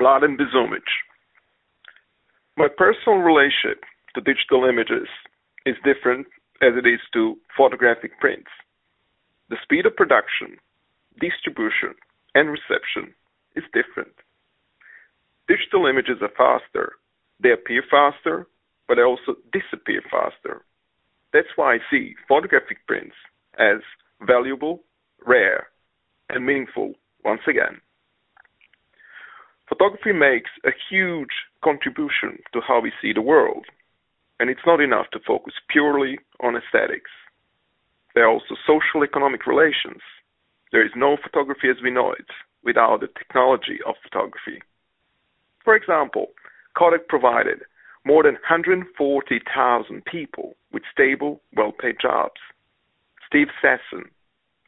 Mladen Bizumic. My personal relationship to digital images is different as it is to photographic prints. The speed of production, distribution, and reception is different. Digital images are faster. They appear faster, but they also disappear faster. That's why I see photographic prints as valuable, rare, and meaningful once again. Photography makes a huge contribution to how we see the world, and it's not enough to focus purely on aesthetics. There are also social economic relations. There is no photography as we know it without the technology of photography. For example, Kodak provided more than 140,000 people with stable, well-paid jobs. Steve Sasson,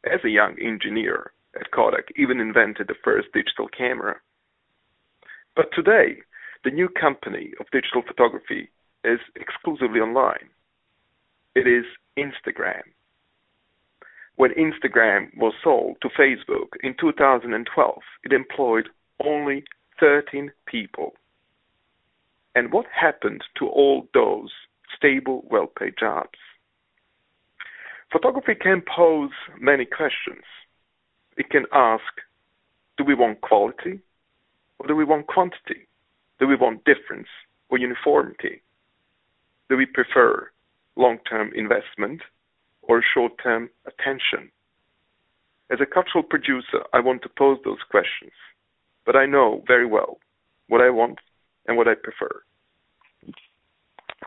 as a young engineer at Kodak, even invented the first digital camera. But today, the new company of digital photography is exclusively online. It is Instagram. When Instagram was sold to Facebook in 2012, it employed only 13 people. And what happened to all those stable, well paid jobs? Photography can pose many questions. It can ask do we want quality or do we want quantity? Do we want difference or uniformity? Do we prefer long term investment or short term attention? As a cultural producer, I want to pose those questions, but I know very well what I want and what I prefer.